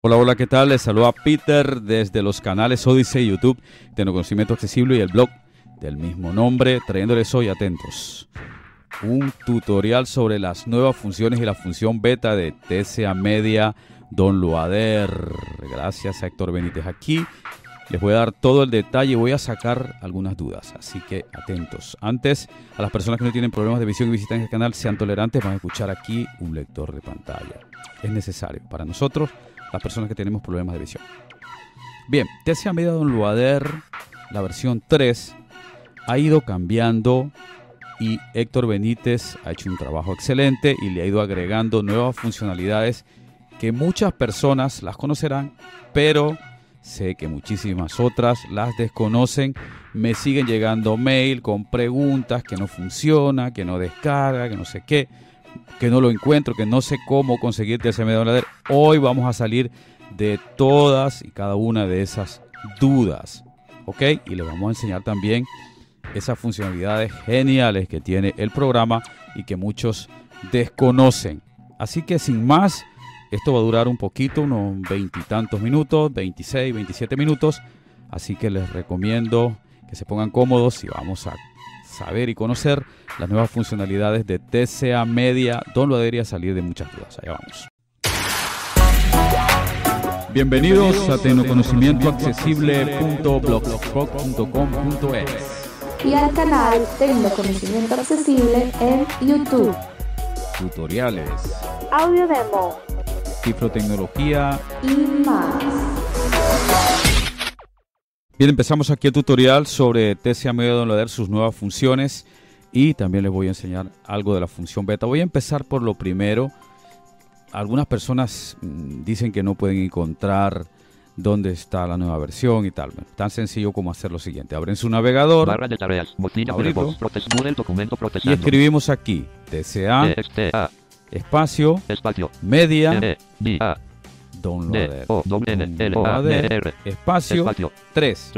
Hola, hola, ¿qué tal? Les saluda Peter desde los canales Odyssey, YouTube, Tecnoconocimiento Accesible y el blog del mismo nombre, trayéndoles hoy atentos un tutorial sobre las nuevas funciones y la función beta de TCA Media Don Luader. Gracias a Héctor Benítez aquí. Les voy a dar todo el detalle voy a sacar algunas dudas, así que atentos. Antes, a las personas que no tienen problemas de visión y visitan el canal, sean tolerantes, van a escuchar aquí un lector de pantalla. Es necesario para nosotros, las personas que tenemos problemas de visión. Bien, TCA Media Don Luader, la versión 3, ha ido cambiando y Héctor Benítez ha hecho un trabajo excelente y le ha ido agregando nuevas funcionalidades que muchas personas las conocerán, pero sé que muchísimas otras las desconocen. Me siguen llegando mail con preguntas que no funciona, que no descarga, que no sé qué, que no lo encuentro, que no sé cómo conseguir ese dólar. Hoy vamos a salir de todas y cada una de esas dudas, ¿ok? Y le vamos a enseñar también esas funcionalidades geniales que tiene el programa y que muchos desconocen. Así que sin más, esto va a durar un poquito, unos veintitantos minutos, 26, 27 minutos. Así que les recomiendo que se pongan cómodos y vamos a saber y conocer las nuevas funcionalidades de TCA Media. Don lo debería salir de muchas dudas. Allá vamos. Bienvenidos a tecnoconocimientoaccesible.blogspot.com.es y al canal Tecnoconocimiento Accesible en YouTube. Tutoriales, audio demo, cifrotecnología y más. Bien, empezamos aquí el tutorial sobre TCA Medio Downloader, sus nuevas funciones y también les voy a enseñar algo de la función beta. Voy a empezar por lo primero. Algunas personas mm, dicen que no pueden encontrar dónde está la nueva versión y tal. Tan sencillo como hacer lo siguiente. Abren su navegador. Barra de tareas. documento y escribimos aquí. TCA. Espacio. Espacio. Media. Downloader. Downloader. Espacio. 3.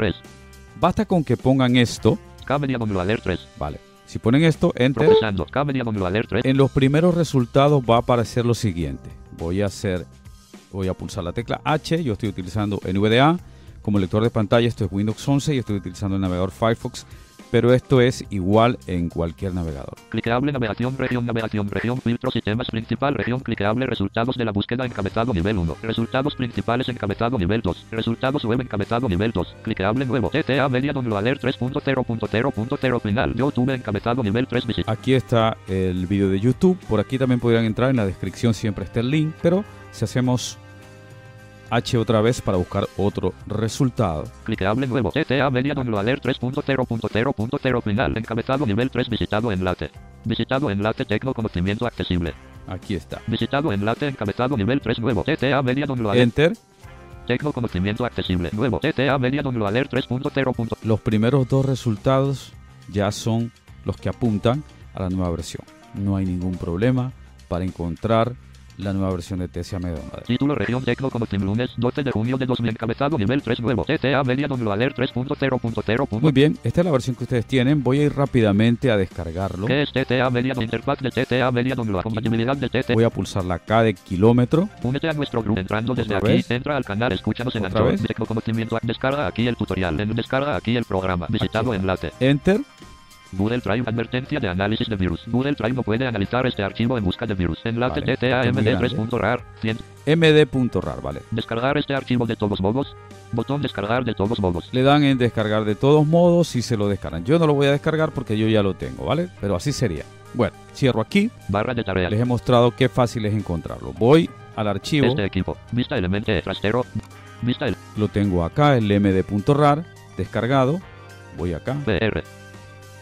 Basta con que pongan esto. Camelia Downloader 3. Vale. Si ponen esto, enter. Procesando. Camelia Downloader 3. En los primeros resultados va a aparecer lo siguiente. Voy a hacer voy a pulsar la tecla H, yo estoy utilizando NVDA como lector de pantalla, esto es Windows 11 y estoy utilizando el navegador Firefox, pero esto es igual en cualquier navegador. Clicable, navegación, región, navegación, región, filtro, sistemas principal, región, clicable, resultados de la búsqueda, encabezado nivel 1, resultados principales, encabezado nivel 2, resultados web, encabezado nivel 2, clicable nuevo, TTA media downloader 3.0.0.0 final, YouTube, encabezado nivel 3, visita. Aquí está el vídeo de YouTube, por aquí también podrían entrar, en la descripción siempre está el link, pero si hacemos H otra vez para buscar otro resultado. Clicable nuevo. TTA Media Downloader 3.0.0.0 final. Encabezado nivel 3 visitado enlace. Visitado enlace tecno conocimiento accesible. Aquí está. Visitado enlace encabezado nivel 3 nuevo. TTA Media Downloader. Enter. Tecno conocimiento accesible. Nuevo. TTA Media Downloader 3.0. Los primeros dos resultados ya son los que apuntan a la nueva versión. No hay ningún problema para encontrar la nueva versión de TCA Media Título Región Tecno Conocim lunes 12 de junio de 2000 encabezado nivel 3 nuevo TCA Media Downloader 3.0.0. Muy bien, esta es la versión que ustedes tienen. Voy a ir rápidamente a descargarlo. ¿Qué es TTA Media Interfaz de TTA Media? Compatibilidad de TTA. Voy a pulsar la K de kilómetro. Únete a nuestro grupo entrando desde aquí. vez? Entra al canal, escúchanos en Anchor. Tecno. Descarga aquí el tutorial. Descarga aquí el programa. Visitado enlace. Enter. Google Drive advertencia de análisis de virus. Google Drive no puede analizar este archivo en busca de virus. Enlace Vale, TTA es muy md3.rar. md.rar, vale. Descargar este archivo de todos modos. Botón descargar de todos modos. Le dan en descargar de todos modos y se lo descargan. Yo no lo voy a descargar porque yo ya lo tengo, ¿vale? Pero así sería. Bueno, cierro aquí. Barra de tareas. Les he mostrado qué fácil es encontrarlo. Voy al archivo. Este equipo. Vista elemento trastero. Vista el Lo tengo acá, el md.rar, descargado. Voy acá. PR.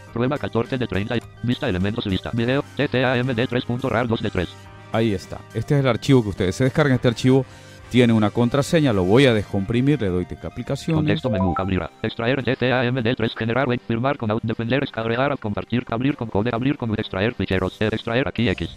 Prueba 14 de 30. Vista elementos lista. Video. TTAMD 3.rar 2 de 3. Ahí está. Este es el archivo que ustedes se descargan. Este archivo tiene una contraseña. Lo voy a descomprimir. Le doy tecla aplicaciones. Contexto menú. Abrirá. Extraer TTAMD 3. Generar. Firmar con out. Depender. Descargar. Compartir. Abrir con code. Abrir con extraer ficheros. Extraer aquí X.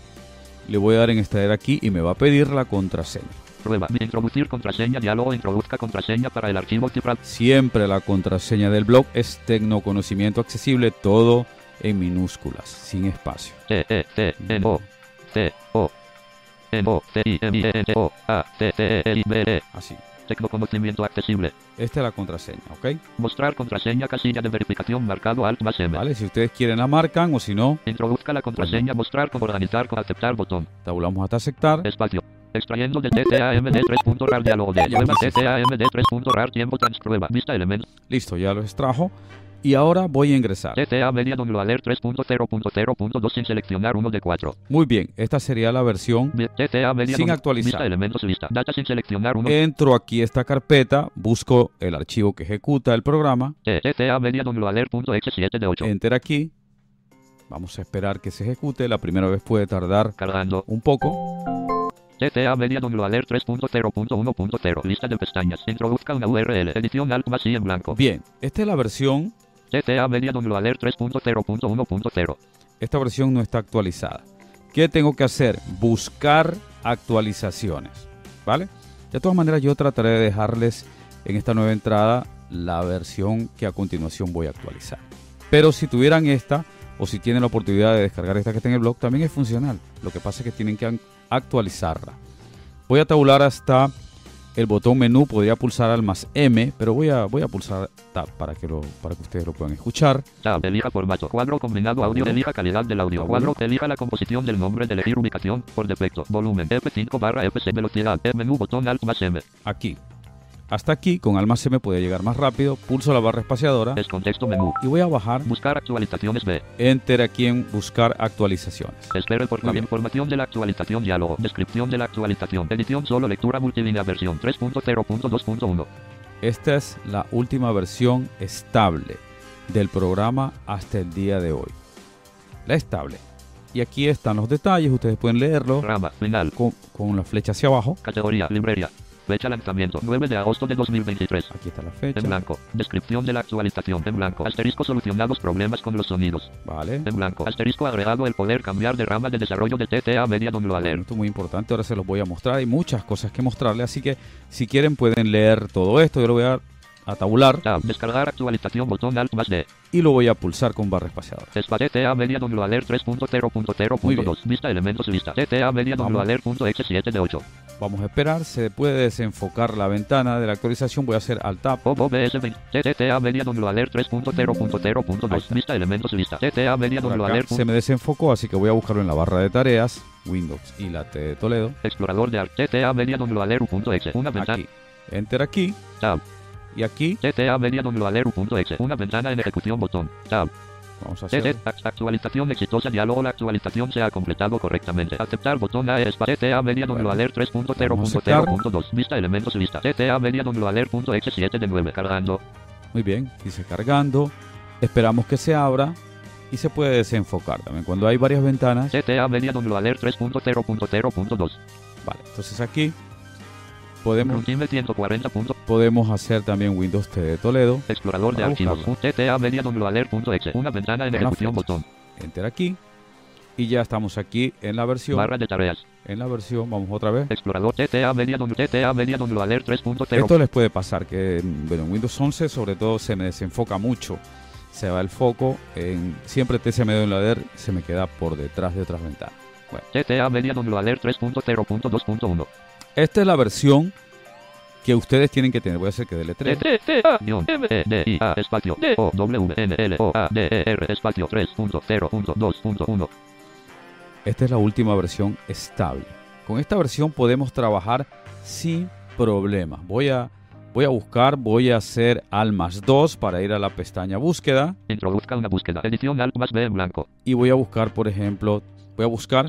Le voy a dar en extraer aquí y me va a pedir la contraseña. Prueba. Introducir contraseña. Diálogo. Introduzca contraseña para el archivo cifrado. Siempre la contraseña del blog es Tecnoconocimiento Accesible, todo en minúsculas, sin espacio. T E T N O T O N O C I M I E N O A C C E I B E. Así. Tecnoconocimiento accesible. Esta es la contraseña, ¿ok? Mostrar contraseña casilla de verificación marcado Alt más M. Vale, si ustedes quieren la marcan o si no, Introduzca la contraseña, mostrar con organizar con aceptar botón. tabulamos hasta aceptar. Espacio. Extrayendo de TCAMD 3.rar diálogo de Ya prueba quise. TCAMD 3.rar tiempo trans prueba vista elementos Listo, ya lo extrajo. Y ahora voy a ingresar. TCA media download alert 3.0.0.2 sin seleccionar uno de 4 Muy bien, esta sería la versión. TCA media Sin actualizar. vista elementos lista data sin seleccionar uno Entro aquí a esta carpeta, busco el archivo que ejecuta el programa, TCA media download alert.exe7 de 8 enter aquí. Vamos a esperar que se ejecute. La primera vez puede tardar cargando un poco. TCA media download alert 3.0.1.0 lista de pestañas introduzca una URL edición alt más y en blanco Bien, esta es la versión. TCA media download alert 3.0.1.0 Esta versión no está actualizada. ¿Qué tengo que hacer? Buscar actualizaciones. ¿Vale? De todas maneras, yo trataré de dejarles en esta nueva entrada la versión que a continuación voy a actualizar. Pero si tuvieran esta, o si tienen la oportunidad de descargar esta que está en el blog, también es funcional. Lo que pasa es que tienen que actualizarla. Voy a tabular hasta el botón menú, podría pulsar al más M, pero voy a, voy a pulsar tab para que, lo, para que ustedes lo puedan escuchar. Tab, elija formato, cuadro combinado audio, elija calidad del audio, cuadro, elija la composición del nombre de elegir ubicación, por defecto, volumen, F5 barra FC, velocidad, E menú, botón alt más M, Aquí. Hasta aquí, con al más M puede llegar más rápido. Pulso la barra espaciadora es contexto menú, y voy a bajar. buscar actualizaciones B, Enter aquí en buscar actualizaciones. espere por bien. información de la actualización, diálogo, descripción de la actualización, edición solo, lectura multilínea, versión 3.0.2.1, Esta es la última versión estable del programa hasta el día de hoy. La estable. Y aquí están los detalles, ustedes pueden leerlo rama, final, con, con la flecha hacia abajo. categoría, librería, fecha lanzamiento, 9 de agosto de 2023. Aquí está la fecha. En blanco. Descripción de la actualización. En blanco. Asterisco solucionados problemas con los sonidos. Vale. En blanco. Asterisco agregado el poder cambiar de rama de desarrollo de TTA Media Download Bueno, Alert. esto es muy importante, ahora se los voy a mostrar. Hay muchas cosas que mostrarles, así que si quieren pueden leer todo esto. Yo lo voy a, a tabular Tab. Descargar actualización. Botón Alt más D. y lo voy a pulsar con barra espaciadora. Espa TTA Media Download Alert Muy 3.0.0.2. bien. Vista elementos lista. TTA Media Vamos. Download Alert.exe7 de 8. Vamos a esperar, se puede desenfocar la ventana de la actualización. Voy a hacer Alt Tab. OBS 20. TTA Media Alert Ahí 3.0.0.2. está. Vista elementos lista. TTA Media Alert. se me desenfocó, así que voy a buscarlo en la barra de tareas, Windows y la T de Toledo. Explorador de. TTA Media Alert.exe. Una ventana. Enter aquí Tab. y aquí TTA Media Alert.exe. Una ventana en ejecución. Botón. Tab. Vamos a hacer. act- actualización exitosa, diálogo, la actualización se ha completado correctamente. Aceptar botón A es para TTA Media Download Alert Vamos a aceptar. 3.0.0.2. Vista elementos lista. TTA Media Download Alert.exe7 de 9. Cargando. Muy bien, dice cargando. Esperamos que se abra y se puede desenfocar también. Cuando hay varias ventanas, TTA Media Download Alert 3.0.0.2. vale. Entonces aquí podemos, Runtime 140. punto- podemos hacer también Windows T de Toledo. Explorador de archivos. Una ventana en ejecución. Botón. Enter aquí y ya estamos aquí en la versión. Barra de tareas. En la versión, vamos otra vez. Explorador TTA Media Download TTA Media Download Alert 3.0. Esto les puede pasar que bueno, en Windows 11 sobre todo se me desenfoca mucho. Se va el foco. En, siempre TCM de ladder se me queda por detrás de otras ventanas. Bueno, TTA Media Download Alert 3.0.2.1. esta es la versión que ustedes tienen que tener. Voy a hacer que deletree. TTA guion M E D I A espacio D O W N L O A D E R espacio 3.0.2.1. Esta es la última versión estable. Con esta versión podemos trabajar sin problemas. Voy a, voy a buscar, voy a hacer al más 2 para ir a la pestaña búsqueda Introduzca una búsqueda. Edición Alt más B en blanco. y voy a buscar, por ejemplo, voy a buscar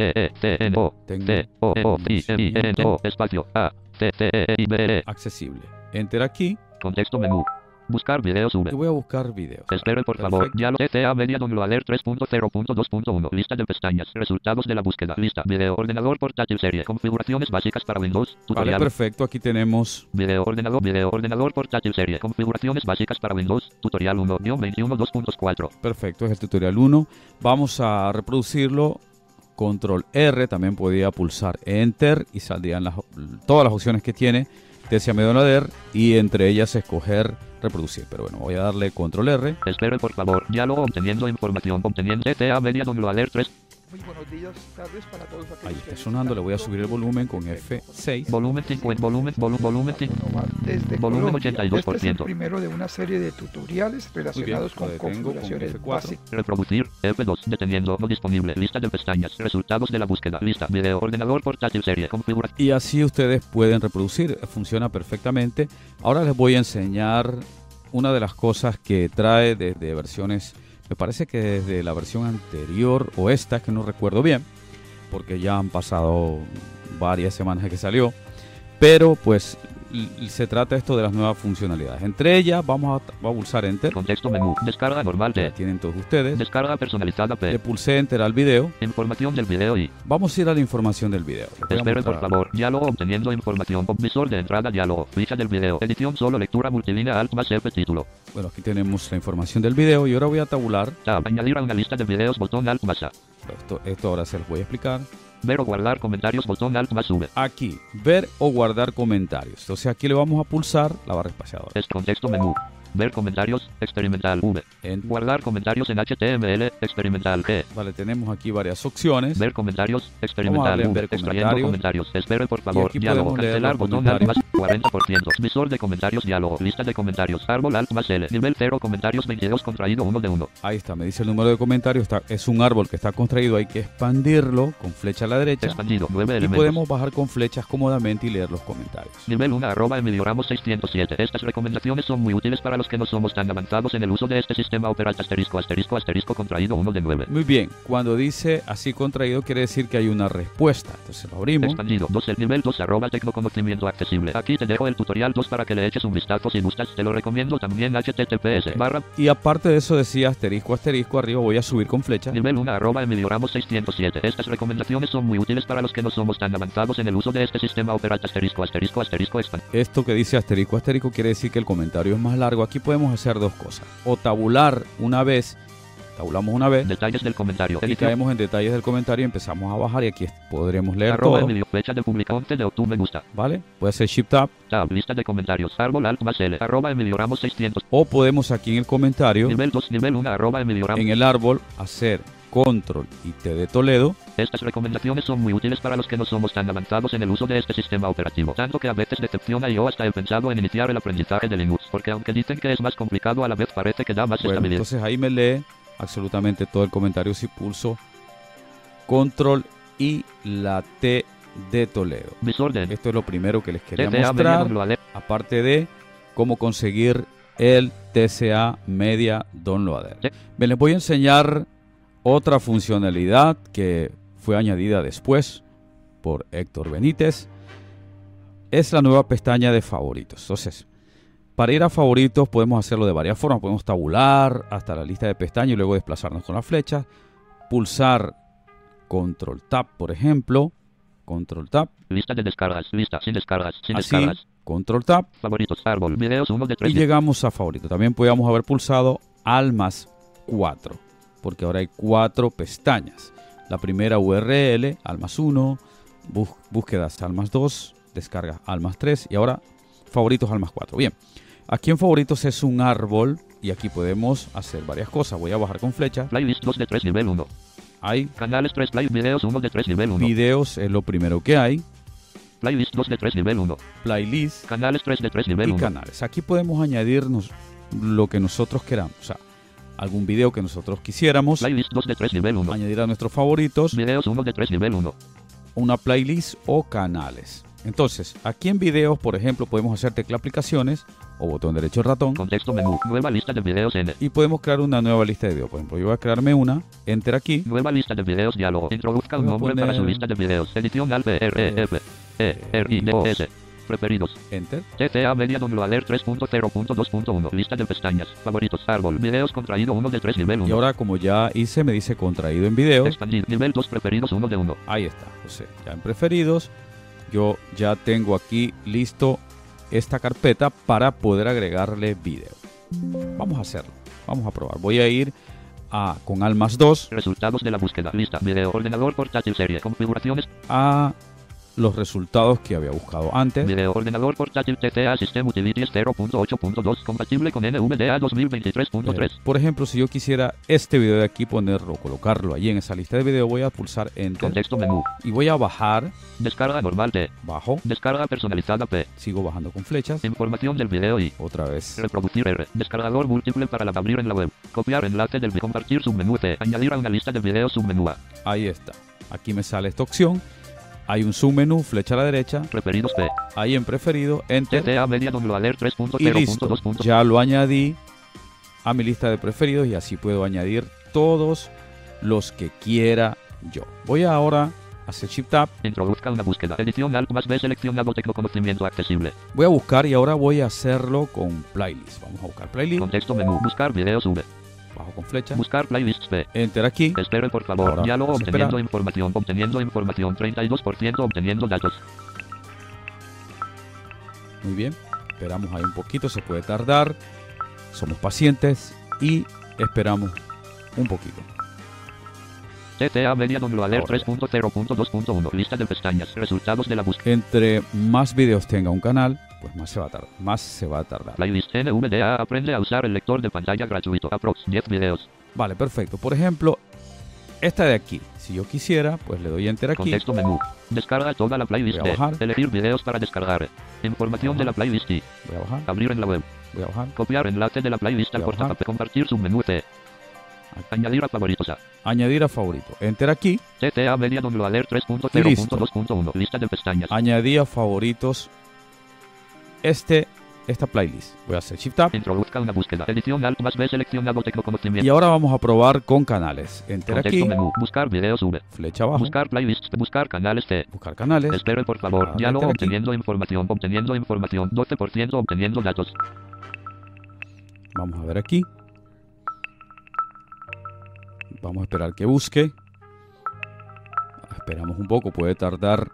espacio A E E accesible. Enter aquí Contexto menú. Buscar video y sube. voy a buscar videos. Espere por favor. Perfecto. Diálogo TTA Media Download Alert 3.0.2.1. Lista de pestañas. Resultados de la búsqueda. Lista. Video. Ordenador portátil serie. Configuraciones básicas para Windows. Vale, Tutorial. perfecto. Aquí tenemos Video ordenador, video ordenador portátil serie. Configuraciones básicas para Windows. Tutorial 1-21 2.4. Perfecto, es el tutorial 1. Vamos a reproducirlo. Control R, también podía pulsar Enter y saldrían todas las opciones que tiene Tesia Medonader y entre ellas escoger reproducir. Pero bueno, voy a darle Control R. Espere por favor. Diálogo obteniendo información. Obteniendo TTA Media Download Alert 3. Muy buenos días, tardes para todos aquellos Ahí está sonando, le voy a subir el volumen con Perfecto. F6. Volumen 50, volumen, volu- volumen 5. Innovar desde Volumen Colombia. Este es el 82%. primero de una serie de tutoriales relacionados con con configuraciones F4. básicas. Reproducir, F2, deteniendo, no disponible, lista de pestañas, resultados de la búsqueda, lista, video, ordenador portátil, serie, configuración. Y así ustedes pueden reproducir, funciona perfectamente. Ahora les voy a enseñar una de las cosas que trae desde versiones, me parece que desde la versión anterior o esta, que no recuerdo bien, porque ya han pasado varias semanas que salió. Pero pues se trata esto de las nuevas funcionalidades. Entre ellas vamos a, a pulsar Enter, Contexto menú, descarga normal de, tienen todos ustedes. descarga personalizada Le P, pulsé Enter al video. información del video y, Vamos a ir a la información del video. Espere por favor, diálogo obteniendo información, visor de entrada, diálogo, ficha del video, edición solo, lectura multilínea, alt más F, título, Bueno, aquí tenemos la información del video y ahora voy a tabular. tab, añadir a una lista de videos, botón alt más A, Esto, esto ahora se los voy a explicar. Ver o guardar comentarios, botón alt más V, Aquí, ver o guardar comentarios. Entonces aquí le vamos a pulsar la barra espaciadora. es contexto menú, ver comentarios, experimental V, En- guardar comentarios en HTML, experimental G, vale, tenemos aquí varias opciones. Ver comentarios, Vamos a experimental, darle en V, ver extrayendo comentarios. comentarios. Espere por favor, diálogo, cancelar, botón alt más comentarios. 40%. Visor de comentarios, diálogo, lista de comentarios, árbol alt más L, nivel 0, comentarios 22, contraído 1 de 1. Ahí está, me dice el número de comentarios. Está, es un árbol que está contraído. Hay que expandirlo con flecha a la derecha. Expandido, 9 Y elementos. podemos bajar con flechas cómodamente y leer los comentarios. Nivel 1 arroba Emilioramos 607. Estas recomendaciones son muy útiles para los que no somos tan avanzados en el uso de este sistema operante asterisco asterisco asterisco contraído 1 de 9. Muy bien, cuando dice así contraído quiere decir que hay una respuesta. Entonces lo abrimos. Expandido 2 el nivel 2 arroba tecnoconocimiento accesible. Aquí te dejo el tutorial 2 para que le eches un vistazo si gustas. Te lo recomiendo también https barra Y aparte de eso decía asterisco asterisco arriba voy a subir con flecha. Nivel 1 arroba Emilioramos 607. Estas recomendaciones son muy útiles para los que no somos tan avanzados en el uso de este sistema operante asterisco asterisco asterisco expand. Esto que dice asterisco asterisco quiere decir que el comentario es más largo. Aquí podemos hacer dos cosas. O tabular una vez, tabulamos una vez, Detalles del comentario. y caemos en detalles del comentario y empezamos a bajar y aquí podremos leer Arroba todo. Emilio. Fecha de publicación 11 de octubre. Me gusta. ¿Vale? Puede hacer Shift Tab Tab. Lista de comentarios. Árbol alt más L. Arroba Emilioramos 600. o podemos aquí en el comentario, Nivel 2. Nivel 1 arroba Emilioramos. en el árbol, hacer Control y T de Toledo. Estas recomendaciones son muy útiles para los que no somos tan avanzados en el uso de este sistema operativo. Tanto que a veces decepciona y yo hasta he pensado en iniciar el aprendizaje de Linux. Porque aunque dicen que es más complicado a la vez parece que da más Bueno, estabilidad. entonces ahí me lee absolutamente todo el comentario si pulso Control y la T de Toledo. Esto es lo primero que les quería Media mostrar, aparte de cómo conseguir el TCA Media Downloader. Me les voy a enseñar otra funcionalidad que fue añadida después por Héctor Benítez. Es la nueva pestaña de favoritos. Entonces, para ir a favoritos podemos hacerlo de varias formas. Podemos tabular hasta la lista de pestañas y luego desplazarnos con la flecha. Pulsar Control Tab, por ejemplo. Control Tab. Lista de descargas. Lista sin descargas. Sin Así, descargas. Control Tab. Favoritos. Árbol. Videos 1 de 3. Y llegamos a favorito. También podíamos haber pulsado Almas 4, porque ahora hay cuatro pestañas. La primera URL, Almas 1, bus- búsquedas Almas 2, descarga Almas 3 y ahora favoritos Almas 4. Bien, aquí en favoritos es un árbol y aquí podemos hacer varias cosas. Voy a bajar con flecha. Playlist 2 de 3 nivel 1. Hay Canales 3 play videos 1 de 3 nivel 1. videos, es lo primero que hay. Playlist 2 de 3 nivel 1. Playlist Canales 3 de 3 nivel y 1. canales. Aquí podemos añadirnos lo que nosotros queramos. O sea, algún video que nosotros quisiéramos. Playlist 2 de 3 nivel 1. añadir a nuestros favoritos Videos 1 de 3 nivel 1. una playlist o canales. Entonces, aquí en videos, por ejemplo, podemos hacer tecla aplicaciones o botón derecho ratón Contexto menú. Nueva lista de videos N. y podemos crear una nueva lista de videos. Por ejemplo, yo voy a crearme una, enter aquí, Nueva lista de videos diálogo. Introduzca un nombre para su poner- lista de videos. Edición al R E F E R I D O S. Preferidos. enter, TCA Media Downloader 3.0.2.1. Lista de pestañas. Favoritos. Árbol. Videos contraído 1 de 3 nivel 1. y ahora como ya hice, me dice contraído en videos, Expandir. Nivel 2 preferidos 1 de 1. ahí está. Entonces, ya en preferidos, yo ya tengo aquí listo esta carpeta para poder agregarle video. Vamos a hacerlo, vamos a probar. Voy a ir a, con Almas 2 Resultados de la búsqueda. Lista. Video. Ordenador portátil serie. Configuraciones. a los resultados que había buscado antes. Video ordenador portátil TCA System Utilities 0.8.2 compatible con NVDA 2023.3. Eh, por ejemplo, si yo quisiera este video de aquí ponerlo, colocarlo ahí en esa lista de video, voy a pulsar Enter Contexto menú. y voy a bajar, Descarga normal T. bajo, Descarga personalizada P. sigo bajando con flechas, Información del video y otra vez. reproducir R. Descargador múltiple para la abrir en la web. Copiar enlace del compartir submenú T. Añadir a una lista de videos submenú A. Ahí está. Aquí me sale esta opción. Hay un submenú, flecha a la derecha, Preferidos P. ahí en preferido, Enter TCA Media y listo. 3.0.2. Ya lo añadí a mi lista de preferidos y así puedo añadir todos los que quiera yo. Voy ahora a hacer Shift Tab, Introduzca una búsqueda. Edición Alt más B seleccionado tecnoconocimiento accesible. voy a buscar y ahora voy a hacerlo con playlist. Vamos a buscar playlist, Contexto menú. Buscar videos V. bajo con flecha, Buscar playlists P. Enter aquí. Espere por favor. Ahora, Diálogo espera. obteniendo información. Obteniendo información. 32% obteniendo datos. Muy bien, esperamos ahí un poquito, se puede tardar. Somos pacientes y esperamos un poquito. TTA Media Download Alert Ahora. 3.0.2.1. Lista de pestañas. Resultados de la búsqueda. Entre más videos tenga un canal, pues más se va a tardar. Más se va a tardar. Playlist NVDA aprende a usar el lector de pantalla gratuito. Aprox 10 videos. Vale, perfecto. Por ejemplo, esta de aquí. Si yo quisiera, pues le doy enter aquí. Contexto menú. Descarga toda la playlist. Voy a bajar. Elegir videos para descargar. Información de la playlist y Voy a bajar, abrir en la web. voy a bajar. Copiar enlace de la playlist al portapape. Compartir submenú T. Añadir a favoritos a. Añadir a favorito. Enter aquí. TTA Media Download Alert Y listo. 3.0.2.1. Lista de pestañas. Añadí a favoritos este, esta playlist. Voy a hacer Shift Tab. Introduzca una búsqueda. Edición Alt más B seleccionado tecnoconocimiento. Y ahora vamos a probar con canales. Enter Contexto aquí. menú. Buscar videos V. Flecha abajo. Buscar playlists. Buscar canales T. Buscar canales. Espere por favor. Ahora, Diálogo aquí. obteniendo información. Obteniendo información. 12% obteniendo datos. Vamos a ver aquí. Vamos a esperar que busque. Esperamos un poco, puede tardar.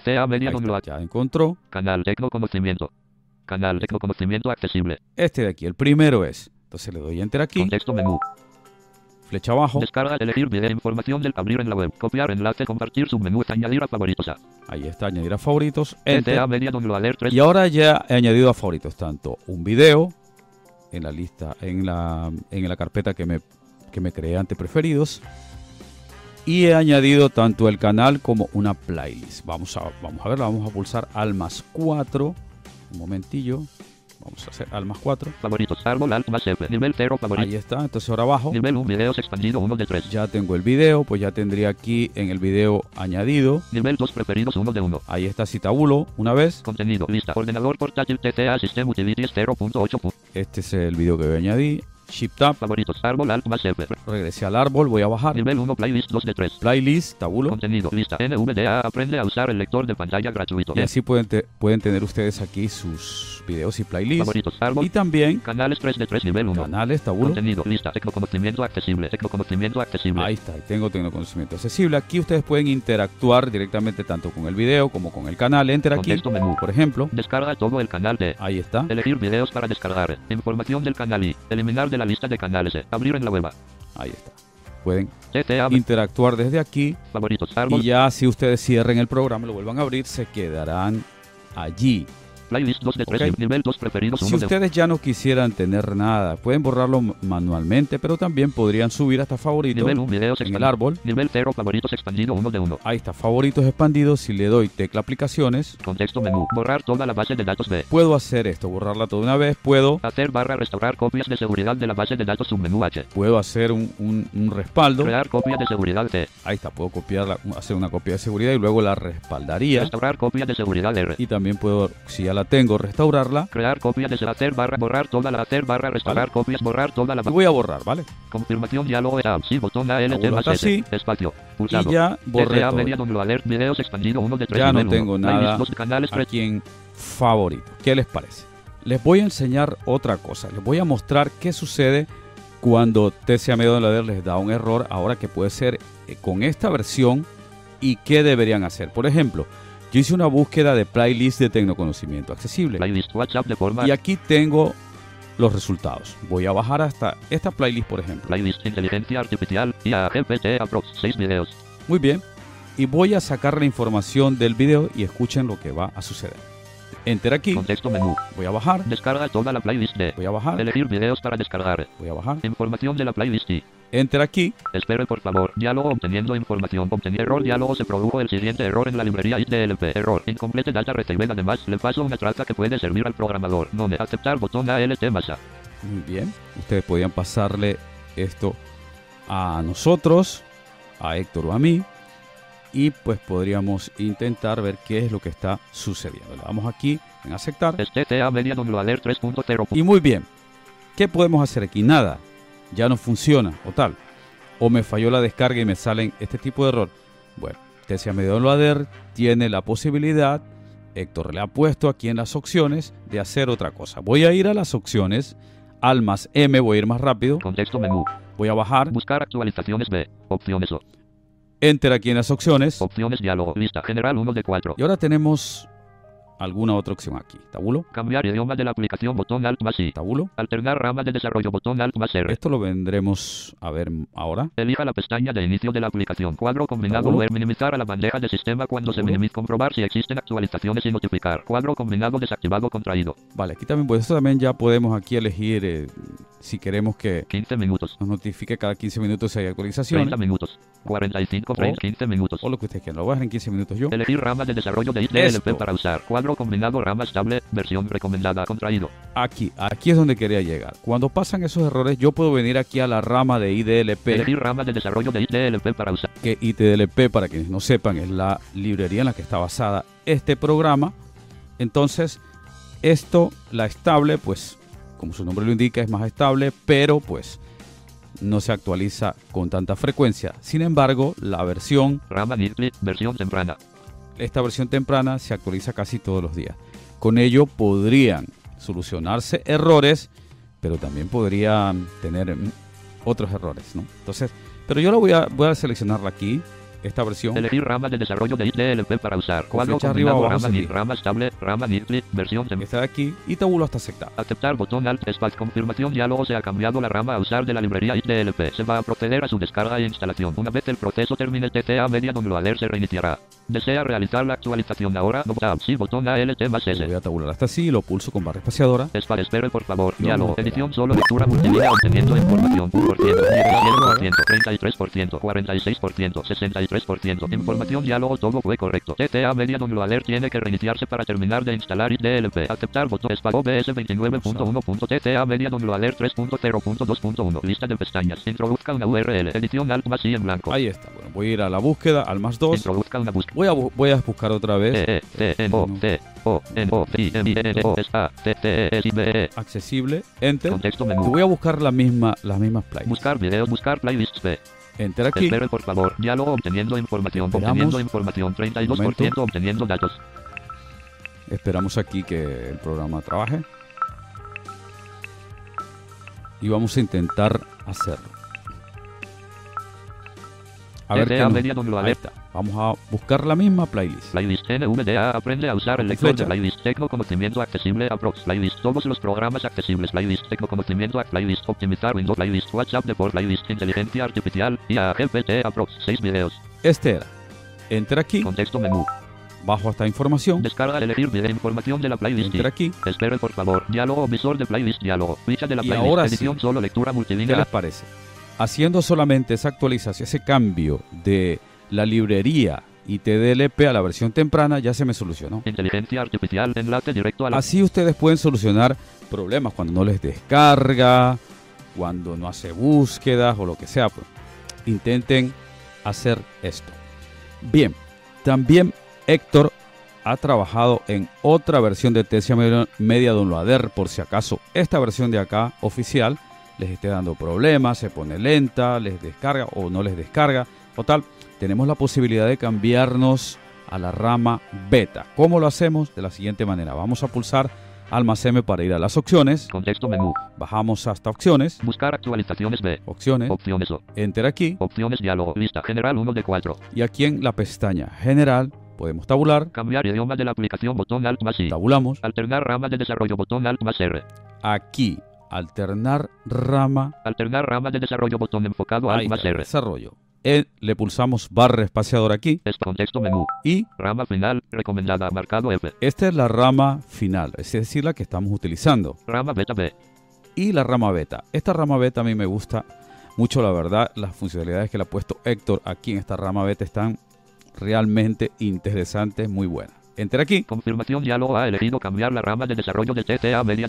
TCA Media ya encontró. Canal Tecnoconocimiento. Canal Tecnoconocimiento accesible. Este de aquí, el primero es. Entonces le doy enter aquí, Contexto menú. flecha abajo. Descarga, elegir video, información del abrir en la web. Copiar enlace, compartir submenú, añadir a favoritos. Ahí está, añadir a favoritos. Enter. Media Alert 3. Y ahora ya he añadido a favoritos tanto un video en la lista, en la, en la carpeta que me, que me creé ante preferidos. Y he añadido tanto el canal como una playlist. Vamos a, vamos a ver, vamos a pulsar al más 4. Un momentillo. Vamos a hacer al más 4. Favoritos. Árbol F. Nivel 0 Ahí favorito. está. Entonces ahora abajo. Nivel 1 videos expandido 1 de 3. Ya tengo el video. Pues ya tendría aquí en el video añadido. Nivel 2 preferidos 1 de 1. Ahí está si tabulo una vez. Contenido. Lista. Ordenador portátil TTA System Utilities 0.8. Este es el video que voy a añadir. Shift Tab. Favoritos. Árbol Alt más F. Regresé al árbol. Voy a bajar. Nivel 1 playlist 2 de 3. Playlist. Tabulo. Contenido. Lista. NVDA aprende a usar el lector de pantalla gratuito. Y así pueden, te- pueden tener ustedes aquí sus videos y playlists. Favoritos. Árbol. Y también Canales 3 de 3 nivel 1. canales, tabulo. Contenido. Lista. Tecnoconocimiento accesible. Tecnoconocimiento accesible. Ahí está, ahí tengo tecnoconocimiento accesible. Aquí ustedes pueden interactuar directamente tanto con el video como con el canal. Enter aquí, Contexto menú. por ejemplo. Descarga todo el canal de. Ahí está. Elegir videos para descargar. Información del canal y. Eliminar de la lista de canales. Abrir en la web. Ahí está. Pueden TTA. interactuar desde aquí Favoritos. Árbol. y ya si ustedes cierren el programa lo vuelvan a abrir, se quedarán allí. Playlist 2 de 3. Ok. Nivel 2 preferidos Si 1 de ustedes ya no quisieran tener nada, pueden borrarlo manualmente, pero también podrían subir hasta favoritos Nivel 1 videos en el árbol. Nivel 0 favoritos expandido 1 de 1. Ahí está, favoritos expandidos. Si le doy tecla aplicaciones, Contexto menú. Borrar toda la base de datos de. puedo hacer esto, borrarla toda una vez. Puedo, Hacer barra restaurar copias de seguridad de la base de datos submenú H. puedo hacer un, un- un respaldo. Crear copia de seguridad T. Ahí está, puedo copiarla, hacer una copia de seguridad y luego la respaldaría. Restaurar copia de seguridad R. Y también puedo, si ya la tengo, restaurarla. Crear copia de hacer barra borrar toda la hacer barra restaurar copias borrar toda la Y voy a borrar, ¿vale? confirmación diálogo tab sí botón S así. espacio pulsado Y ya borré todo. media alert videos expandido 1 de 3 Ya no uno. tengo nada dos canales tres. aquí en favorito. ¿Qué les parece? Les voy a enseñar otra cosa. Les voy a mostrar qué sucede cuando TCA Medio Downloader les da un error ahora que puede ser eh, con esta versión y qué deberían hacer. Por ejemplo, yo hice una búsqueda de playlist de tecnoconocimiento accesible playlist WhatsApp de forma y aquí tengo los resultados. Voy a bajar hasta esta playlist, por ejemplo. playlist inteligencia artificial IA GPT aprox 6 videos Muy bien. y voy a sacar la información del video y escuchen lo que va a suceder. Enter aquí, Contexto menú. voy a bajar, Descarga toda la playlist de. voy a bajar, Elegir videos para descargar. voy a bajar, Información de la playlist y. enter aquí, Espere por favor. Diálogo obteniendo información. Obtener error. Diálogo se produjo el siguiente error en la librería IDLP. Error. Incomplete data reciben. Además, le paso una traza que puede servir al programador. No me aceptar botón ALT masa. muy bien, ustedes podían pasarle esto a nosotros, a Héctor o a mí, y pues podríamos intentar ver qué es lo que está sucediendo. Le damos aquí en aceptar. TA Media Downloader 3.0. Y muy bien, ¿qué podemos hacer aquí? Nada, ya no funciona o tal. O me falló la descarga y me salen este tipo de error. Bueno, Tesia Medio Downloader tiene la posibilidad, Héctor le ha puesto aquí en las opciones, de hacer otra cosa. Voy a ir a las opciones, al más M, voy a ir más rápido, Contexto menú. voy a bajar, Buscar actualizaciones B. Opciones O. Enter aquí en las opciones. Opciones diálogo. Lista general 1 de 4. Y ahora tenemos alguna otra opción aquí. Tabulo, Cambiar idioma de la aplicación botón Alt más I. tabulo. Alternar rama de desarrollo botón Alt más R. Esto lo vendremos a ver ahora. Elija la pestaña de inicio de la aplicación. Cuadro combinado. Ver minimizar a la bandeja de sistema cuando se minimiza. Comprobar si existen actualizaciones y notificar. Cuadro combinado desactivado contraído. Vale, aquí también, pues esto también ya podemos aquí elegir eh, si queremos que 15 minutos. nos notifique cada 15 minutos si hay actualizaciones 30 minutos. 45 frames. 15 minutos. o lo que ustedes quieran. Lo voy a dejar en 15 minutos yo. Elegir rama de desarrollo de IDLP para usar. Cuadro combinado rama estable. Versión recomendada contraído. Aquí, aquí es donde quería llegar. Cuando pasan esos errores, yo puedo venir aquí a la rama de IDLP, Elegir rama de desarrollo de IDLP para usar. que IDLP, para quienes no sepan, es la librería en la que está basada este programa. Entonces, esto, la estable, pues, como su nombre lo indica, es más estable, pero pues no se actualiza con tanta frecuencia. Sin embargo, la versión Rama. Versión temprana. esta versión temprana se actualiza casi todos los días. Con ello podrían solucionarse errores, pero también podrían tener mm, otros errores, ¿no? Entonces, pero yo lo voy a, voy a seleccionarla aquí, esta versión. Elegir rama de desarrollo de IDLP para usar. Cuadro arriba abajo rama, seguir. ni- rama estable, rama Nitli, versión de aquí y tabulo hasta aceptar. Aceptar botón Alt Espacio confirmación diálogo se ha cambiado la rama a usar de la librería IDLP. Se va a proceder a su descarga e instalación. Una vez el proceso termine el TTA media downloader se reiniciará. ¿Desea realizar la actualización ahora? No tab. Sí, botón ALT más S. voy a tabular hasta así, lo pulso con barra espaciadora. Espera, espere por favor. Diálogo. no. Edición solo lectura multimedia obteniendo información. 1%, 17%, 33%, 46%, 63%. Información diálogo todo fue correcto. TTA media downloader tiene que reiniciarse para terminar de instalar IDLP. Aceptar botón espacio OBS 29.1.TTA media downloader 3.0.2.1. Lista de pestañas. Introduzca una URL. Edición alt más I en blanco. Ahí está. Bueno, voy a ir a la búsqueda, al más 2. Introduzca una búsqueda. Voy a, voy a buscar otra vez accesible, enter. Voy a buscar la misma, las mismas playlists. Buscar videos, buscar playlists. Enter aquí. Espere por favor. Diálogo obteniendo información. Obteniendo información. 32% Momento. obteniendo datos. Esperamos aquí que el programa trabaje. Y vamos a intentar hacerlo. A ver qué nos- está. Vamos a buscar la misma playlist. Playlist NVDA aprende a usar el lector flecha. de playlist. Tecnoconocimiento accesible Aprox Playlist. Todos los programas accesibles. Playlist. Tecnoconocimiento a Playlist. Optimizar Windows Playlist. WhatsApp de por Playlist. Inteligencia artificial. IA GPT Aprox. 6 videos. Este era. Enter aquí. Contexto menú. Bajo esta información. Descarga elegir video información de la playlist. Enter aquí. Espere por favor. Diálogo visor de playlist. Diálogo. Ficha de la Y playlist. ahora sí. Edición solo lectura ¿Qué multilínea. les parece? Haciendo solamente esa actualización, ese cambio de la librería y TDLP a la versión temprana, ya se me solucionó. Inteligencia artificial. Enlace directo a la Así ustedes pueden solucionar problemas cuando no les descarga, cuando no hace búsquedas o lo que sea. pues, intenten hacer esto. Bien, también Héctor ha trabajado en otra versión de Tesia Media- Media Downloader, por si acaso esta versión de acá oficial les esté dando problemas, se pone lenta, les descarga o no les descarga o tal. Tenemos la posibilidad de cambiarnos a la rama beta. ¿Cómo lo hacemos? De la siguiente manera. Vamos a pulsar almacén para ir a las opciones. Contexto menú. Bajamos hasta opciones. Buscar actualizaciones B. Opciones. Opciones O. Enter aquí. Opciones diálogo. Lista general 1 de 4. Y aquí en la pestaña general podemos tabular. Cambiar idioma de la aplicación botón Alt más I. Tabulamos. Alternar rama de desarrollo botón Alt más R. Aquí alternar rama. Alternar rama de desarrollo botón enfocado R. desarrollo. le pulsamos barra espaciadora aquí Es contexto menú. y Rama final. Recomendada. Marcado F. esta es la rama final, es decir, la que estamos utilizando. Rama beta B. y la rama beta. Esta rama beta a mí me gusta mucho, la verdad. Las funcionalidades que le ha puesto Héctor aquí en esta rama beta están realmente interesantes, muy buenas. Enter aquí. Confirmación diálogo ha elegido cambiar la rama de desarrollo de TTA Media.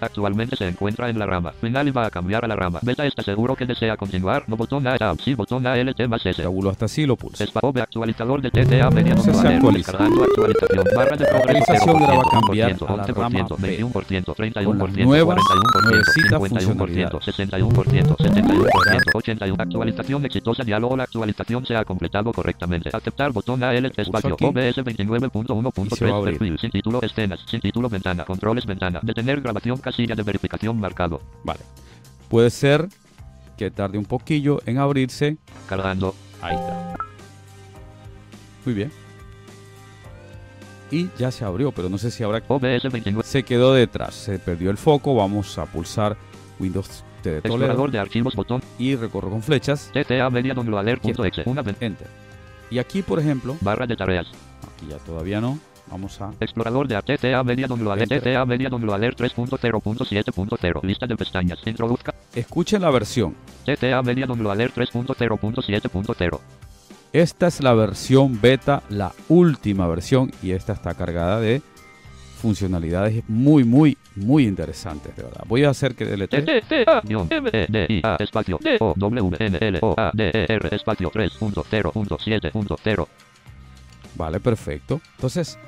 Actualmente se encuentra en la rama final y va a cambiar a la rama. Beta está seguro que desea continuar. No botón A Tab. Sí, botón ALT más S. Tabulo hasta así, lo. Espaobe actualizador de TTA Media Se Download Alert. actualiza. Descargando actualización. Barra de progreso actualización ahora va a 0%, cambiar a la 11%, rama B. 21%, Con las 31%, nuevas, 41%, nuevecitas 51%, 61%, 71%, 81%. Actualización exitosa. Diálogo. La actualización se ha completado correctamente. Aceptar botón ALT espacio. OBS Y se va a 29.1.3 abrir. perfil. Sin título escenas. Sin título ventana. Controles ventana. Detener grabación casilla de verificación marcado. Vale. Puede ser que tarde un poquillo en abrirse. Cargando. Ahí está. Muy bien. Y ya se abrió, pero no sé si ahora OBS 29. se quedó detrás. Se perdió el foco. Vamos a pulsar Windows T de Toledo Explorador de archivos botón. y recorro con flechas. TTA Media Enter. Y aquí, por ejemplo, barra de tareas. Aquí ya todavía no. Vamos a Explorador de TTA Media. Enter. TTA Media Alert 3.0.7.0. Lista de pestañas. Introduzca. escuchen la versión. TTA Media Alert 3.0.7.0. Esta es la versión beta, la última versión, y esta está cargada de funcionalidades muy, muy, muy interesantes, de verdad. Voy a hacer que deletree. TTA guion M E D I A espacio Vale, perfecto. Entonces,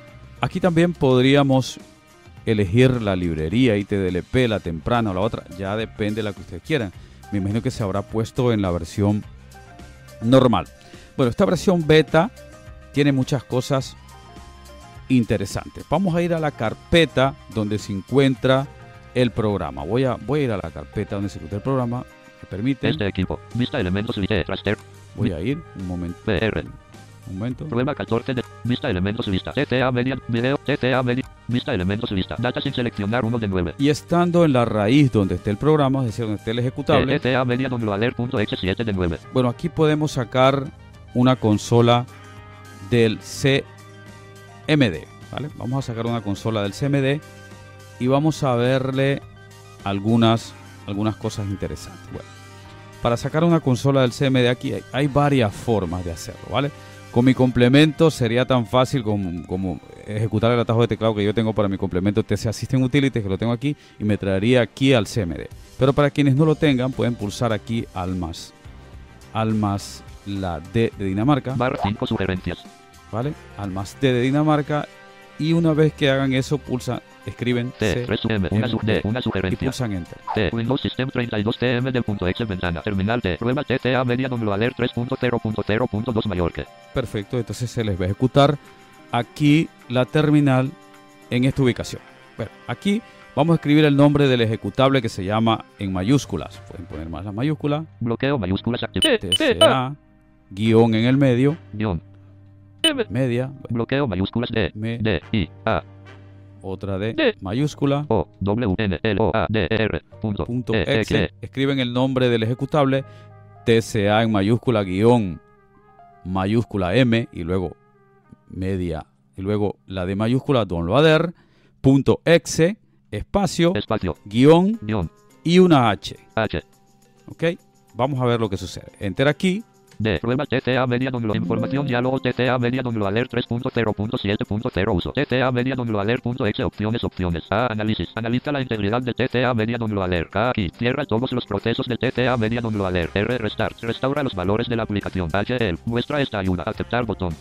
aquí también podríamos elegir la librería ITDLP, la temprana o la otra. Ya depende de la que ustedes quieran. Me imagino que se habrá puesto en la versión normal. Bueno, esta versión beta tiene muchas cosas interesantes. Vamos a ir a la carpeta donde se encuentra el programa. Voy a, voy a ir a la carpeta donde se encuentra el programa. ¿Me permiten? Este equipo. Vista elementos. Voy a ir. Un momento. PR. Un momento. Prueba 14 de vista elementos lista. TTA media video. TTA media. Vista elementos lista. Data sin seleccionar 1 de 9. Y estando en la raíz donde esté el programa, es decir, donde esté el ejecutable, TTA media download alert.exe 7 de 9. bueno, aquí podemos sacar una consola del CMD, ¿vale? Vamos a sacar una consola del CMD y vamos a verle algunas, algunas cosas interesantes. Bueno, para sacar una consola del CMD aquí hay, hay varias formas de hacerlo, ¿vale? Con mi complemento sería tan fácil como, como ejecutar el atajo de teclado que yo tengo para mi complemento TC System Utilities, que lo tengo aquí, y me traería aquí al CMD. Pero para quienes no lo tengan, pueden pulsar aquí al más. Al más la D de Dinamarca, Barra 5 sugerencias. ¿vale? Al más D de Dinamarca. Y una vez que hagan eso, pulsan, escriben T. C 3 M. Una. Una y sugerencia. pulsan Enter. T. Windows System 32 TM del punto exe ventana. Terminal T. Prueba TTA media download alert 3.0.0.2 mayor que. Perfecto, entonces se les va a ejecutar aquí la terminal en esta ubicación. Bueno, aquí vamos a escribir el nombre del ejecutable que se llama en mayúsculas. Pueden poner más la mayúscula. Bloqueo mayúsculas activo. TCA, guion en el medio, Guión. Media, Bloqueo mayúsculas D. Me- D. I. A. otra D, D. mayúscula, O. W. N. L. O. A. D. E, R. Punto. punto E, X, exe. Escriben el nombre del ejecutable, TCA en mayúscula, guion, mayúscula M y luego media y luego la de mayúscula downloader, punto exe, espacio, Espacio. guion Guión. y una H. H. ¿Ok? Vamos a ver lo que sucede. Enter aquí. D. Prueba TTA media download información diálogo TTA media download alert 3.0.7.0 uso TTA media download alert.exe opciones opciones A análisis analiza la integridad de TTA media download alert K aquí cierra todos los procesos de TTA media download alert R restart restaura los valores de la aplicación H el muestra esta ayuda aceptar botón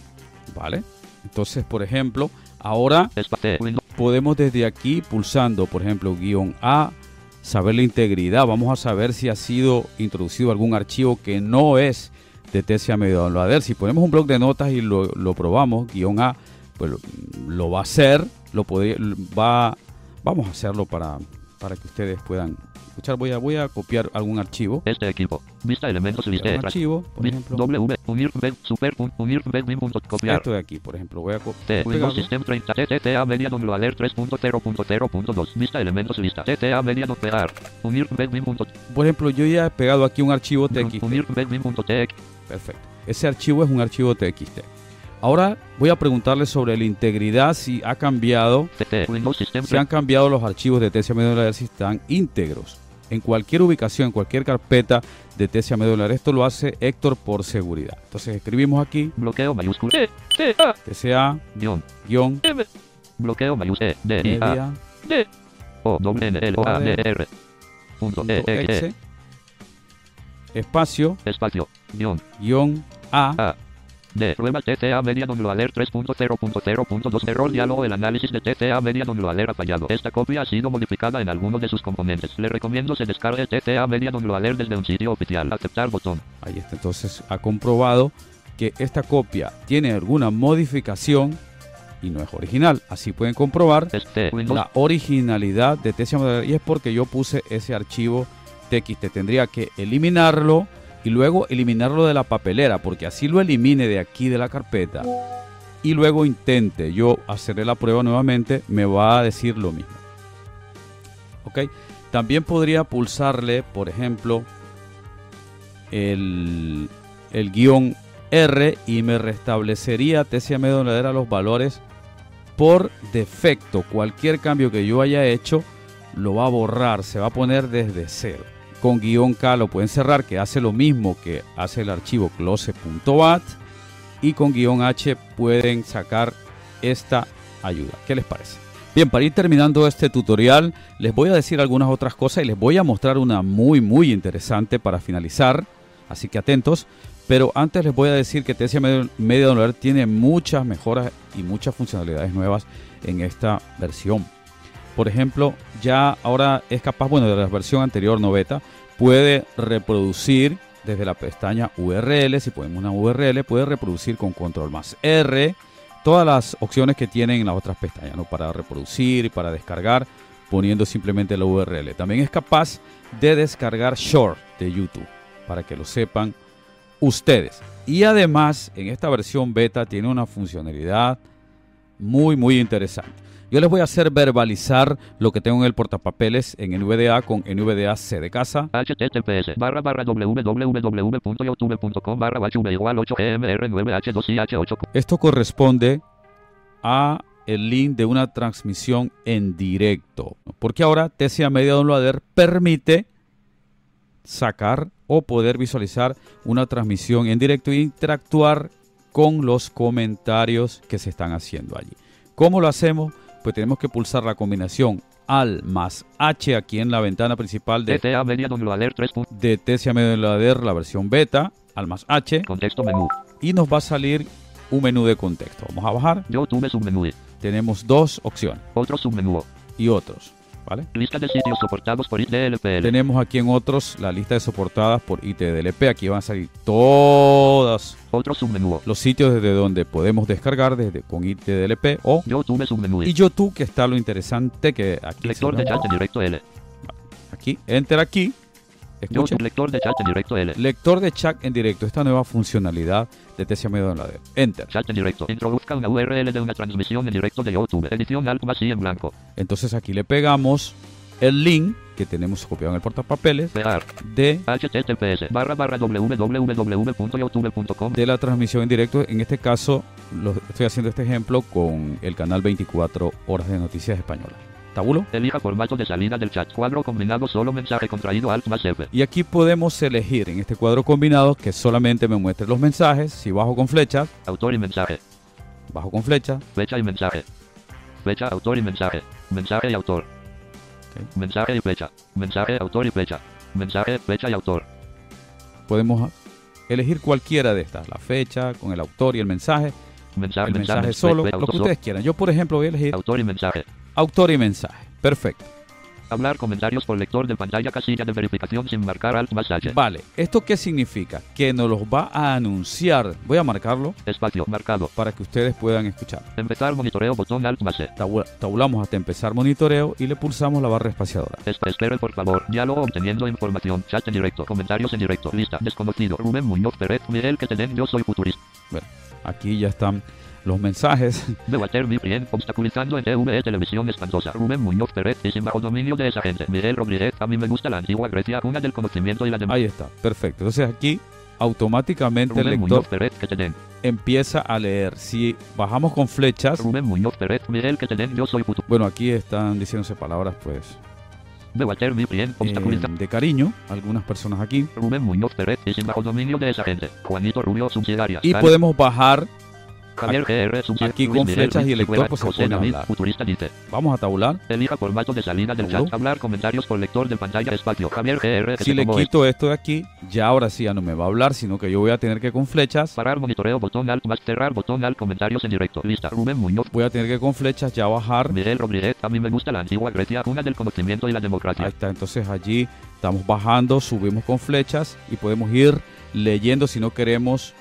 ¿Vale? Entonces, por ejemplo, ahora podemos desde aquí pulsando, por ejemplo, guion A, saber la integridad. Vamos a saber si ha sido introducido algún archivo que no es de TCA Medio Downloader. Si ponemos un blog de notas y lo, lo probamos, guion A, pues lo, lo va a hacer. Lo podría, va, vamos a hacerlo para, para que ustedes puedan escuchar. Voy a, voy a copiar algún archivo. este equipo vista elementos liste Un archivo, por ejemplo, W unir super unir web bin punto copiar esto de aquí, por ejemplo. Voy a co- T. pegarlo. Windows System 30 TTA media download alert 3.0.0.2 vista elementos lista TTA media download pegar unir web bin punto Por ejemplo, yo ya he pegado aquí un archivo TX. unir bin punto Perfecto. Ese archivo es un archivo TXT. Ahora voy a preguntarle sobre la integridad si ha cambiado, si han cambiado los archivos de Medular si están íntegros. En cualquier ubicación, en cualquier carpeta de TCA Medular. Esto lo hace Héctor por seguridad. Entonces escribimos aquí. Bloqueo mayúsculo. T, T, A, TCA guion, guion. M, bloqueo mayúsculo. E, D, I, A, media. D, O, W, N, L, O, A, D, R, punto, E, E, E, espacio. Espacio, guion, guion A. A. D. Prueba TCA Media Downloader 3.0.0.2 Error diálogo El análisis de TCA Media Downloader ha fallado. Esta copia ha sido modificada en algunos de sus componentes. Le recomiendo se descargue TCA Media Downloader desde un sitio oficial. Aceptar botón. Ahí está. Entonces ha comprobado que esta copia tiene alguna modificación y no es original. Así pueden comprobar Este la originalidad de TCA Medular y es porque yo puse ese archivo TXT. Tendría que eliminarlo y luego eliminarlo de la papelera, porque así lo elimine de aquí de la carpeta y luego intente yo hacerle la prueba nuevamente, me va a decir lo mismo. ¿Ok? También podría pulsarle, por ejemplo, el, el guion R y me restablecería TCA Medular los valores por defecto. Cualquier cambio que yo haya hecho lo va a borrar, se va a poner desde cero. Con guion K lo pueden cerrar, que hace lo mismo que hace el archivo close.bat. Y con guion H pueden sacar esta ayuda. ¿Qué les parece? Bien, para ir terminando este tutorial, les voy a decir algunas otras cosas y les voy a mostrar una muy, muy interesante para finalizar. Así que atentos. Pero antes les voy a decir que TCA Media tiene muchas mejoras y muchas funcionalidades nuevas en esta versión. Por ejemplo, ya ahora es capaz, bueno, de la versión anterior, no beta, puede reproducir desde la pestaña URL, si ponemos una URL, puede reproducir con control más R, todas las opciones que tienen en las otras pestañas, ¿no? Para reproducir, para descargar, poniendo simplemente la URL. También es capaz de descargar short de YouTube, para que lo sepan ustedes. Y además, en esta versión beta tiene una funcionalidad muy, muy interesante. Yo les voy a hacer verbalizar lo que tengo en el portapapeles en NVDA con NVDA C de casa. https barra barra www.youtube.com barra igual 8 gmr 9 h 2 h 8 Esto corresponde a el link de una transmisión en directo. Porque ahora TCA Media Downloader permite sacar o poder visualizar una transmisión en directo e interactuar con los comentarios que se están haciendo allí. ¿Cómo lo hacemos? Pues tenemos que pulsar la combinación al más H aquí en la ventana principal de, TCA Media Downloader 3. de TCA Media Downloader, la versión beta, al más H, Contexto menú. y nos va a salir un menú de contexto. Vamos a bajar, YouTube submenú. tenemos dos opciones Otro submenú. y otros, ¿vale? Lista de sitios soportados por IDLPL. Tenemos aquí en otros la lista de soportadas por ITDLP. Aquí van a salir todos Otro submenú. los sitios desde donde podemos descargar desde con ITDLP o YouTube submenú. y YouTube, que está lo interesante que aquí, Lector de chat directo L. aquí enter aquí. Escuchen. Lector de chat en directo L. Lector de chat en directo, esta nueva funcionalidad de Media Downloader. Enter. Chat en directo. Introduzca una URL de una transmisión en directo de YouTube. Edición Alt I en blanco. Entonces aquí le pegamos el link que tenemos copiado en el portapapeles Pegar. de, https barra barra www.youtube.com de la transmisión en directo. En este caso, lo, estoy haciendo este ejemplo con el canal 24 Horas de Noticias Españolas. ¿Tabulo? Elija formato de salida del chat. Cuadro combinado solo mensaje contraído Alt más F. Y aquí podemos elegir en este cuadro combinado que solamente me muestre los mensajes. Si bajo con flechas, Autor y mensaje. bajo con flechas, Fecha y mensaje. Fecha, autor y mensaje. Mensaje y autor. Mensaje y fecha. Mensaje, autor y fecha. Mensaje, fecha y autor. podemos elegir cualquiera de estas. La fecha, con el autor y el mensaje. Mensaje, El mensaje mensaje, solo, fe- lo que ustedes quieran. Yo, por ejemplo, voy a elegir Autor y mensaje. Autor y mensaje. Perfecto. Hablar comentarios por lector de pantalla casilla de verificación sin marcar Alt más H. Vale, ¿esto qué significa? Que nos los va a anunciar. Voy a marcarlo Espacio marcado. para que ustedes puedan escuchar. Empezar monitoreo botón Alt más E. Tabu- Tabulamos hasta empezar monitoreo y le pulsamos la barra espaciadora. Esp- Espere por favor. Diálogo obteniendo información. Chat en directo. Comentarios en directo. Lista. Desconocido. Rubén Muñoz Pérez. Miguel que den. Yo soy futurista. Aquí ya están los mensajes. Debater mi bien. Obstaculizando en TVE Televisión Espantosa. Rubén Muñoz Pérez. Sin bajo dominio de esa gente. Miguel Rodríguez. A mí me gusta la antigua Grecia. Cuna del conocimiento y la demás. Ahí está, perfecto. Entonces aquí automáticamente el Rubén lector Muñoz Pérez, que tienen. empieza a leer. Si bajamos con flechas, Rubén Muñoz Pérez, Miguel, que tienen. Yo soy puto. bueno, aquí están diciéndose palabras pues Bewater, mi bien, eh, de cariño, algunas personas aquí. Rubén Muñoz Pérez, sin bajo dominio de esa gente. Juanito Rubio, subsidiaria. Y podemos bajar. Aquí con flechas y el lector, pues, se pone a hablar. vamos a tabular. Elija formato de salida del chat. Hablar comentarios por lector de pantalla espacio. Javier GR, Si le quito esto de aquí, ya ahora sí ya no me va a hablar, sino que yo voy a tener que con flechas, Parar monitoreo botón alt más cerrar botón alt comentarios en directo. Lista. Rubén Muñoz. voy a tener que con flechas ya bajar. Miguel Rodríguez. A mí me gusta la antigua Grecia, una del conocimiento y la Ahí democracia. está, entonces allí estamos bajando, subimos con flechas y podemos ir leyendo si no queremos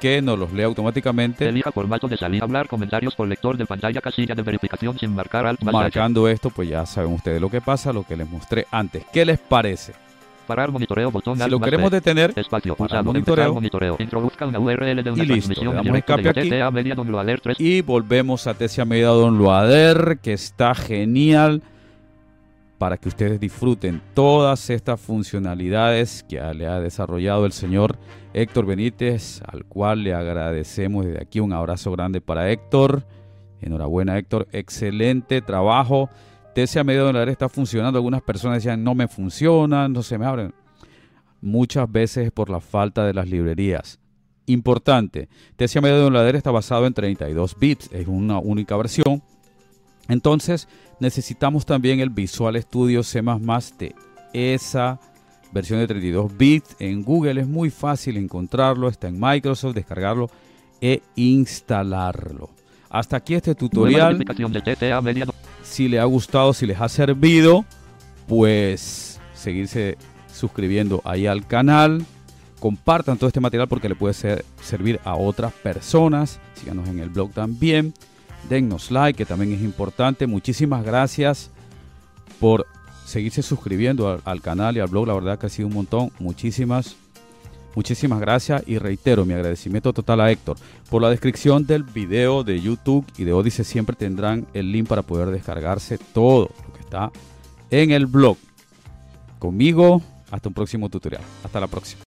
que nos los lea automáticamente, Elija formato de salida. Hablar comentarios por lector de pantalla casilla de verificación sin marcar alt más H. marcando esto, pues ya saben ustedes lo que pasa, lo que les mostré antes. ¿Qué les parece? Parar monitoreo botón Si lo queremos detener, Espacio. Pulsado. monitoreo. Monitoreo. Introduzca una URL de una Y listo, transmisión le damos escape aquí. 3. y volvemos a Tesia Media Don Loader, que está genial para que ustedes disfruten todas estas funcionalidades que le ha desarrollado el señor Héctor Benítez, al cual le agradecemos desde aquí un abrazo grande para Héctor. Enhorabuena Héctor, excelente trabajo. Tesia Media Don Loader está funcionando. Algunas personas decían no me funciona, no se me abren. Muchas veces es por la falta de las librerías. Importante, Tesia Media Don Loader está basado en 32 bits, es una única versión. Entonces necesitamos también el Visual Studio C++ de esa versión de 32 bits. En Google es muy fácil encontrarlo, está en Microsoft, descargarlo e instalarlo. Hasta aquí este tutorial. Si les ha gustado, si les ha servido, pues seguirse suscribiendo ahí al canal. Compartan todo este material porque le puede ser- servir a otras personas. Síganos en el blog también. Dennos like, que también es importante. Muchísimas gracias por seguirse suscribiendo al, al canal y al blog. La verdad que ha sido un montón. Muchísimas, muchísimas gracias. Y reitero mi agradecimiento total a Héctor. Por la descripción del video de YouTube y de Odise siempre tendrán el link para poder descargarse todo lo que está en el blog. Conmigo, hasta un próximo tutorial. Hasta la próxima.